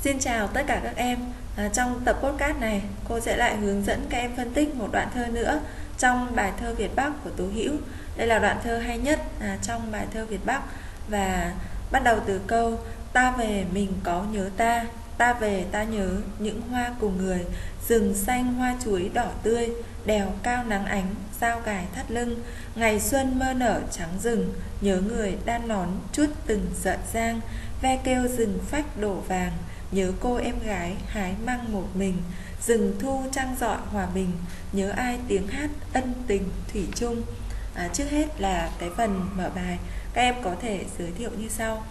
Xin chào tất cả các em. À, Trong tập podcast này cô sẽ lại hướng dẫn các em phân tích một đoạn thơ nữa trong bài thơ Việt Bắc của Tố Hữu. Đây là đoạn thơ hay nhất à, trong bài thơ Việt Bắc. Và bắt đầu từ câu Ta về mình có nhớ ta Ta về ta nhớ những hoa cùng người Rừng xanh hoa chuối đỏ tươi Đèo cao nắng ánh Sao cài thắt lưng. Ngày xuân mơ nở trắng rừng Nhớ người đan nón chút từng sợi giang Ve kêu rừng phách đổ vàng Nhớ cô em gái hái măng một mình Rừng thu trăng dọi hòa bình Nhớ ai tiếng hát ân tình thủy chung. À, Trước hết là cái phần mở bài Các em có thể giới thiệu như sau.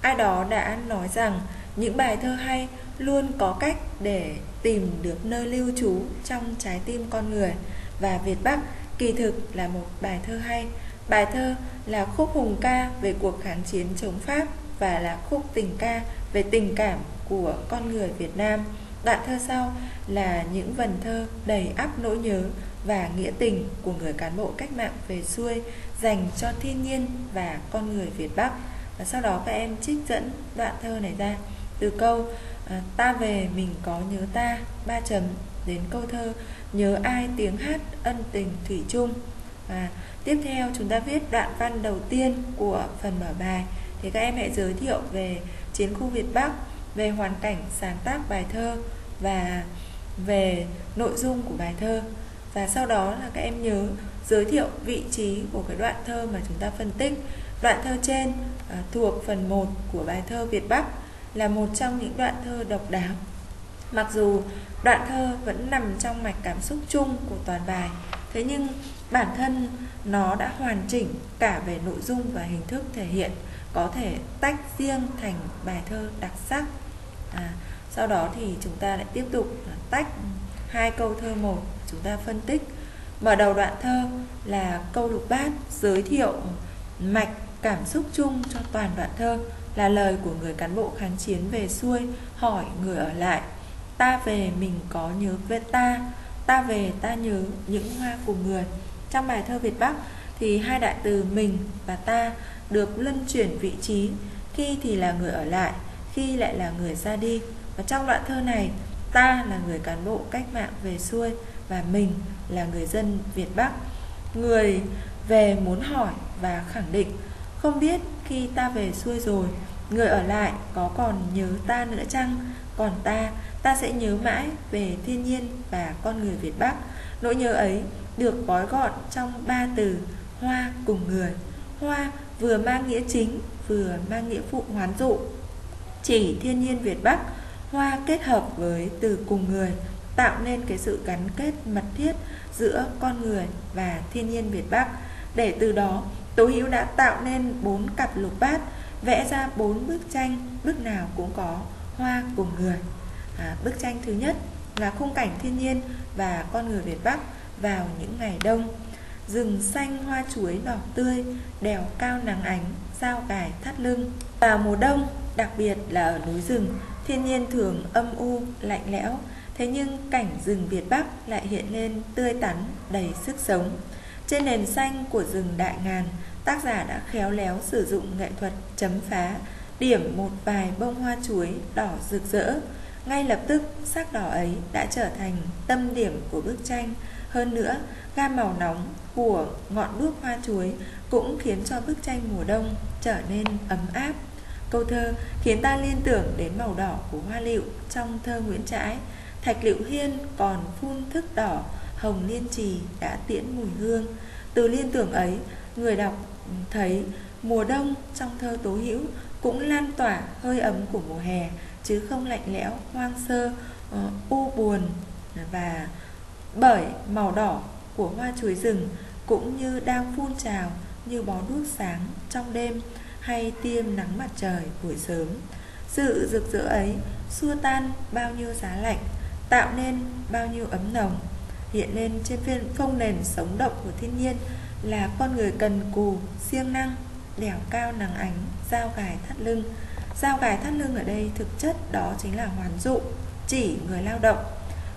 Ai đó đã nói rằng những bài thơ hay luôn có cách để tìm được nơi lưu trú trong trái tim con người. Và Việt Bắc kỳ thực là một bài thơ hay. Bài thơ là khúc hùng ca về cuộc kháng chiến chống Pháp và là khúc tình ca về tình cảm của con người Việt Nam. Đoạn thơ sau là những vần thơ đầy ắp nỗi nhớ và nghĩa tình của người cán bộ cách mạng về xuôi dành cho thiên nhiên và con người Việt Bắc. Và sau đó các em trích dẫn đoạn thơ này ra từ câu à, ta về mình có nhớ ta ba chấm, đến câu thơ, nhớ ai tiếng hát ân tình thủy chung và tiếp theo chúng ta viết đoạn văn đầu tiên của phần mở bài thì các em hãy giới thiệu về chiến khu Việt Bắc về hoàn cảnh sáng tác bài thơ và về nội dung của bài thơ. Và sau đó là các em nhớ giới thiệu vị trí của cái đoạn thơ mà chúng ta phân tích. Đoạn thơ trên à, thuộc phần 1 của bài thơ Việt Bắc là một trong những đoạn thơ độc đáo. Mặc dù đoạn thơ vẫn nằm trong mạch cảm xúc chung của toàn bài thế nhưng bản thân nó đã hoàn chỉnh cả về nội dung và hình thức thể hiện có thể tách riêng thành bài thơ đặc sắc à, sau đó thì chúng ta lại tiếp tục tách hai câu thơ một chúng ta phân tích. Mở đầu đoạn thơ là câu lục bát giới thiệu mạch cảm xúc chung cho toàn đoạn thơ là lời của người cán bộ kháng chiến về xuôi hỏi người ở lại ta về mình có nhớ về ta? Ta về ta nhớ những hoa của người. Trong bài thơ Việt Bắc thì hai đại từ mình và ta được luân chuyển vị trí khi thì là người ở lại khi lại là người ra đi. Và trong đoạn thơ này ta là người cán bộ cách mạng về xuôi và mình là người dân Việt Bắc. Người về muốn hỏi và khẳng định không biết khi ta về xuôi rồi Người ở lại có còn nhớ ta nữa chăng? Còn ta, ta sẽ nhớ mãi về thiên nhiên và con người Việt Bắc. Nỗi nhớ ấy được gói gọn trong ba từ Hoa cùng người. Hoa vừa mang nghĩa chính vừa mang nghĩa phụ hoán dụ. Chỉ thiên nhiên Việt Bắc Hoa kết hợp với từ cùng người Tạo nên cái sự gắn kết mật thiết giữa con người và thiên nhiên Việt Bắc. Để từ đó Tố Hữu đã tạo nên bốn cặp lục bát vẽ ra bốn bức tranh bức nào cũng có hoa cùng người. À, bức tranh thứ nhất là khung cảnh thiên nhiên và con người Việt Bắc vào những ngày đông. Rừng xanh hoa chuối đỏ tươi đèo cao nắng ánh sao gài thắt lưng. Vào mùa đông đặc biệt là ở núi rừng thiên nhiên thường âm u lạnh lẽo thế nhưng cảnh rừng Việt Bắc lại hiện lên tươi tắn đầy sức sống trên nền xanh của rừng đại ngàn tác giả đã khéo léo sử dụng nghệ thuật chấm phá, điểm một vài bông hoa chuối đỏ rực rỡ. Ngay lập tức, sắc đỏ ấy đã trở thành tâm điểm của bức tranh. Hơn nữa, gam màu nóng của ngọn đuốc hoa chuối cũng khiến cho bức tranh mùa đông trở nên ấm áp. Câu thơ khiến ta liên tưởng đến màu đỏ của hoa liệu trong thơ Nguyễn Trãi. Thạch liệu hiên còn phun thức đỏ, hồng liên trì đã tiễn mùi hương. Từ liên tưởng ấy, người đọc thấy mùa đông trong thơ tố hữu cũng lan tỏa hơi ấm của mùa hè chứ không lạnh lẽo hoang sơ ờ, u buồn và bởi màu đỏ của hoa chuối rừng cũng như đang phun trào như bó đuốc sáng trong đêm hay tiêm nắng mặt trời buổi sớm sự rực rỡ ấy xua tan bao nhiêu giá lạnh tạo nên bao nhiêu ấm nồng hiện lên trên phiên phong nền sống động của thiên nhiên là con người cần cù, siêng năng, đèo cao nắng ánh, dao gài thắt lưng. Dao gài thắt lưng ở đây thực chất đó chính là hoàn dụ, chỉ người lao động.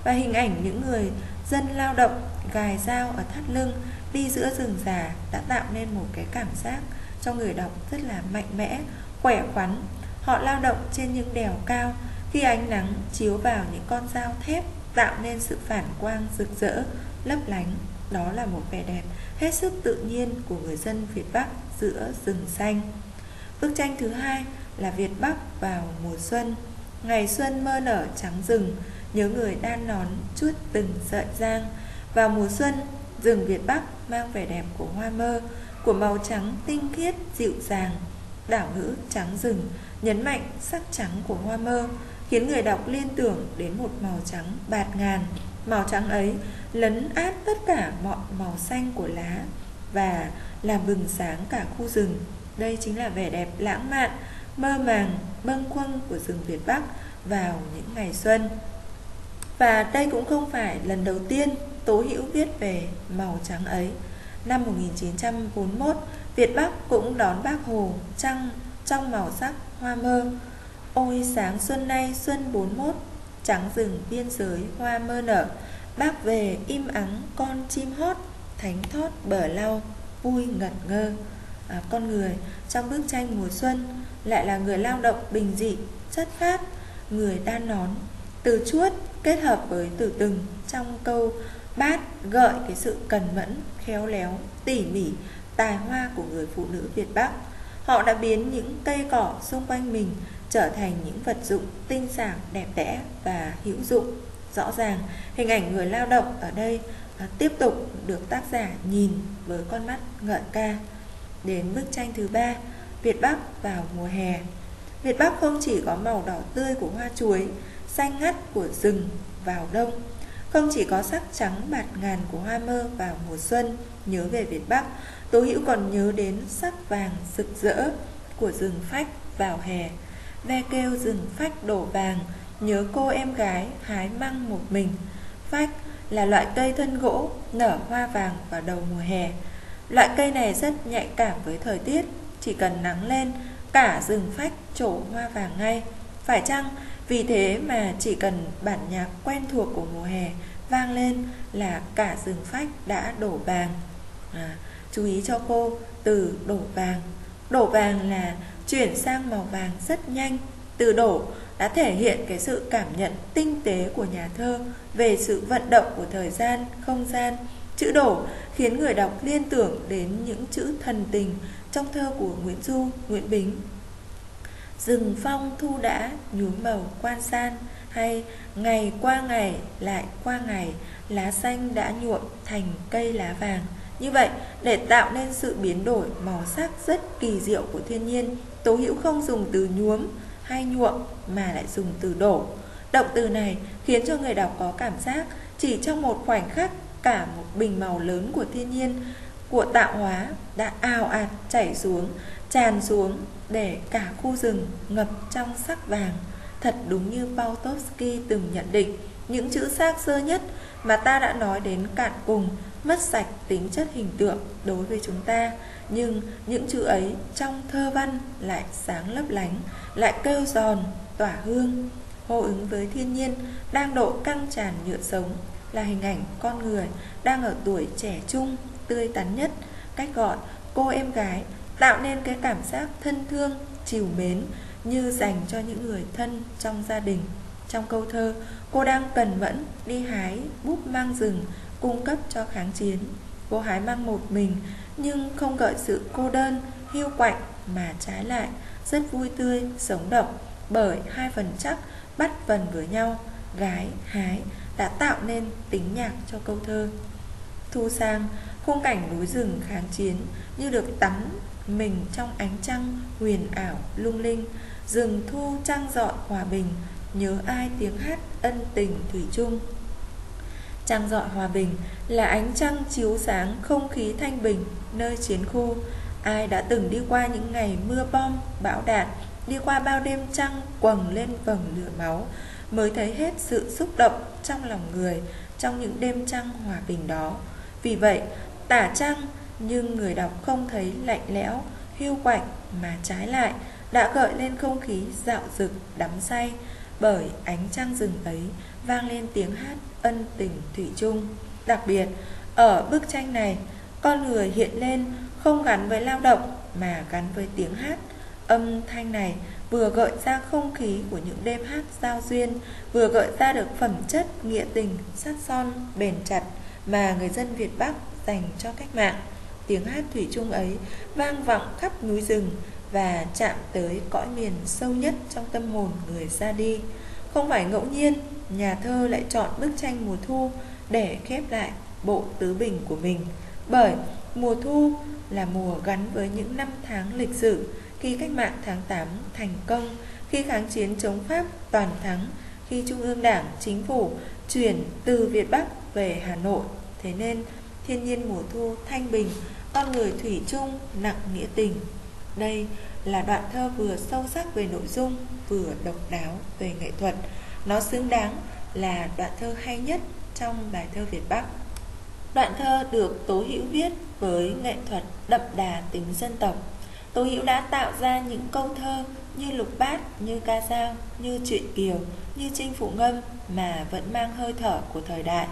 Và hình ảnh những người dân lao động gài dao ở thắt lưng đi giữa rừng già đã tạo nên một cái cảm giác cho người đọc rất là mạnh mẽ, khỏe khoắn. Họ lao động trên những đèo cao, khi ánh nắng chiếu vào những con dao thép tạo nên sự phản quang rực rỡ, lấp lánh. Đó là một vẻ đẹp hết sức tự nhiên của người dân Việt Bắc giữa rừng xanh. Bức tranh thứ hai là Việt Bắc vào mùa xuân. Ngày xuân mơ nở trắng rừng, nhớ người đan nón chuốt từng sợi giang. Vào mùa xuân, rừng Việt Bắc mang vẻ đẹp của hoa mơ, của màu trắng tinh khiết dịu dàng. Đảo ngữ trắng rừng nhấn mạnh sắc trắng của hoa mơ, khiến người đọc liên tưởng đến một màu trắng bạt ngàn. Màu trắng ấy lấn át tất cả mọi màu xanh của lá và làm bừng sáng cả khu rừng. Đây chính là vẻ đẹp lãng mạn, mơ màng, bâng quâng của rừng Việt Bắc vào những ngày xuân. Và đây cũng không phải lần đầu tiên Tố Hữu viết về màu trắng ấy. Năm 1941, Việt Bắc cũng đón bác Hồ trăng trong màu sắc hoa mơ. Ôi sáng xuân nay xuân 41, trắng rừng biên giới hoa mơ nở. Bác về im ắng con chim hót, thánh thót bờ lau, vui ngẩn ngơ. À, con người trong bức tranh mùa xuân lại là người lao động bình dị, chất phát, người đan nón, từ chuốt kết hợp với từ từng trong câu bát gợi cái sự cần mẫn, khéo léo, tỉ mỉ, tài hoa của người phụ nữ Việt Bắc. Họ đã biến những cây cỏ xung quanh mình trở thành những vật dụng tinh xảo, đẹp đẽ và hữu dụng. Rõ ràng, hình ảnh người lao động ở đây à, tiếp tục được tác giả nhìn với con mắt ngợi ca. Đến bức tranh thứ ba, Việt Bắc vào mùa hè. Việt Bắc không chỉ có màu đỏ tươi của hoa chuối, xanh ngắt của rừng vào đông, không chỉ có sắc trắng bạt ngàn của hoa mơ vào mùa xuân, nhớ về Việt Bắc, Tố Hữu còn nhớ đến sắc vàng rực rỡ của rừng phách vào hè. Ve kêu rừng phách đổ vàng, nhớ cô em gái hái măng một mình. Phách là loại cây thân gỗ nở hoa vàng vào đầu mùa hè. Loại cây này rất nhạy cảm với thời tiết, chỉ cần nắng lên, cả rừng phách trổ hoa vàng ngay. Phải chăng vì thế mà chỉ cần bản nhạc quen thuộc của mùa hè vang lên là cả rừng phách đã đổ vàng. À, chú ý cho cô từ đổ vàng. Đổ vàng là chuyển sang màu vàng rất nhanh. Từ đổ đã thể hiện cái sự cảm nhận tinh tế của nhà thơ về sự vận động của thời gian, không gian. Chữ đổ khiến người đọc liên tưởng đến những chữ thần tình trong thơ của Nguyễn Du, Nguyễn Bính Rừng phong thu đã nhuốm màu quan san, Hay ngày qua ngày, lại qua ngày, Lá xanh đã nhuộm thành cây lá vàng. Như vậy, để tạo nên sự biến đổi màu sắc rất kỳ diệu của thiên nhiên, Tố hữu không dùng từ nhuốm hay nhuộm mà lại dùng từ đổ. Động từ này khiến cho người đọc có cảm giác chỉ trong một khoảnh khắc, cả một bình màu lớn của thiên nhiên, của tạo hóa đã ào ạt chảy xuống tràn xuống để cả khu rừng ngập trong sắc vàng. Thật đúng như Pautovsky từng nhận định, những chữ xác sơ nhất mà ta đã nói đến cạn cùng mất sạch tính chất hình tượng đối với chúng ta. Nhưng những chữ ấy trong thơ văn lại sáng lấp lánh, lại kêu giòn, tỏa hương. Hô ứng với thiên nhiên đang độ căng tràn nhựa sống là hình ảnh con người đang ở tuổi trẻ trung, tươi tắn nhất, cách gọi cô em gái tạo nên cái cảm giác thân thương, chiều mến như dành cho những người thân trong gia đình. Trong câu thơ, cô đang cần mẫn đi hái búp mang rừng cung cấp cho kháng chiến. Cô hái mang một mình nhưng không gợi sự cô đơn, hiu quạnh mà trái lại rất vui tươi, sống động bởi hai phần chắc bắt vần với nhau, gái, hái đã tạo nên tính nhạc cho câu thơ. Thu sang, khung cảnh núi rừng kháng chiến như được tắm mình trong ánh trăng, huyền ảo, lung linh. Rừng thu trăng dọi hòa bình, nhớ ai tiếng hát ân tình thủy chung. Trăng dọi hòa bình là ánh trăng chiếu sáng không khí thanh bình, nơi chiến khu. Ai đã từng đi qua những ngày mưa bom, bão đạn, đi qua bao đêm trăng quầng lên vầng lửa máu, mới thấy hết sự xúc động trong lòng người trong những đêm trăng hòa bình đó. Vì vậy, tả trăng nhưng người đọc không thấy lạnh lẽo, hưu quạnh mà trái lại đã gợi lên không khí dạo dực đắm say bởi ánh trăng rừng ấy vang lên tiếng hát ân tình thủy chung. Đặc biệt, ở bức tranh này, con người hiện lên không gắn với lao động mà gắn với tiếng hát. Âm thanh này vừa gợi ra không khí của những đêm hát giao duyên, vừa gợi ra được phẩm chất nghĩa tình, sát son, bền chặt mà người dân Việt Bắc dành cho cách mạng. Tiếng hát thủy chung ấy vang vọng khắp núi rừng và chạm tới cõi miền sâu nhất trong tâm hồn người ra đi. Không phải ngẫu nhiên, nhà thơ lại chọn bức tranh mùa thu để khép lại bộ tứ bình của mình. Bởi mùa thu là mùa gắn với những năm tháng lịch sử khi cách mạng tháng 8 thành công, khi kháng chiến chống Pháp toàn thắng, khi Trung ương Đảng, Chính phủ chuyển từ Việt Bắc về Hà Nội. Thế nên, thiên nhiên mùa thu thanh bình, con người thủy chung nặng nghĩa tình. Đây là đoạn thơ vừa sâu sắc về nội dung, vừa độc đáo về nghệ thuật. Nó xứng đáng là đoạn thơ hay nhất trong bài thơ Việt Bắc. Đoạn thơ được Tố Hữu viết với nghệ thuật đậm đà tính dân tộc. Tố Hữu đã tạo ra những câu thơ như lục bát, như ca dao, như truyện kiều, như chinh phụ ngâm mà vẫn mang hơi thở của thời đại.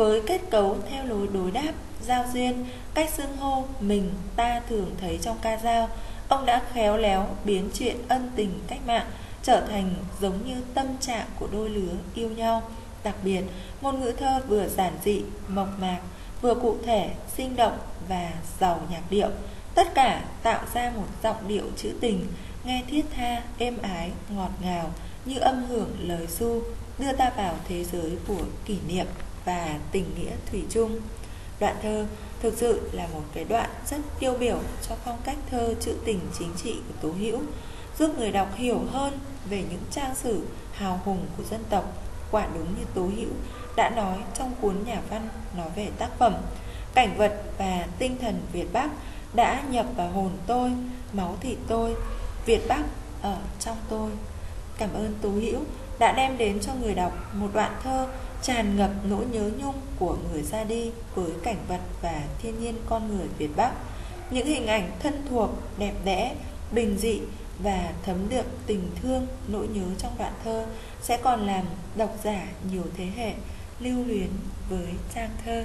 Với kết cấu theo lối đối đáp, giao duyên, cách xưng hô mình ta thường thấy trong ca dao, ông đã khéo léo biến chuyện ân tình cách mạng trở thành giống như tâm trạng của đôi lứa yêu nhau. Đặc biệt, ngôn ngữ thơ vừa giản dị, mộc mạc, vừa cụ thể, sinh động và giàu nhạc điệu. Tất cả tạo ra một giọng điệu trữ tình, nghe thiết tha, êm ái, ngọt ngào, như âm hưởng lời du, đưa ta vào thế giới của kỷ niệm và tình nghĩa thủy chung. Đoạn thơ thực sự là một cái đoạn rất tiêu biểu cho phong cách thơ trữ tình chính trị của Tố Hữu, giúp người đọc hiểu hơn về những trang sử hào hùng của dân tộc. Quả đúng như Tố Hữu đã nói trong cuốn nhà văn nói về tác phẩm, cảnh vật và tinh thần Việt Bắc đã nhập vào hồn tôi, máu thịt tôi, Việt Bắc ở trong tôi. Cảm ơn Tú Hữu đã đem đến cho người đọc một đoạn thơ tràn ngập nỗi nhớ nhung của người ra đi với cảnh vật và thiên nhiên con người Việt Bắc. Những hình ảnh thân thuộc, đẹp đẽ, bình dị và thấm đượm tình thương, nỗi nhớ trong đoạn thơ sẽ còn làm độc giả nhiều thế hệ lưu luyến với trang thơ.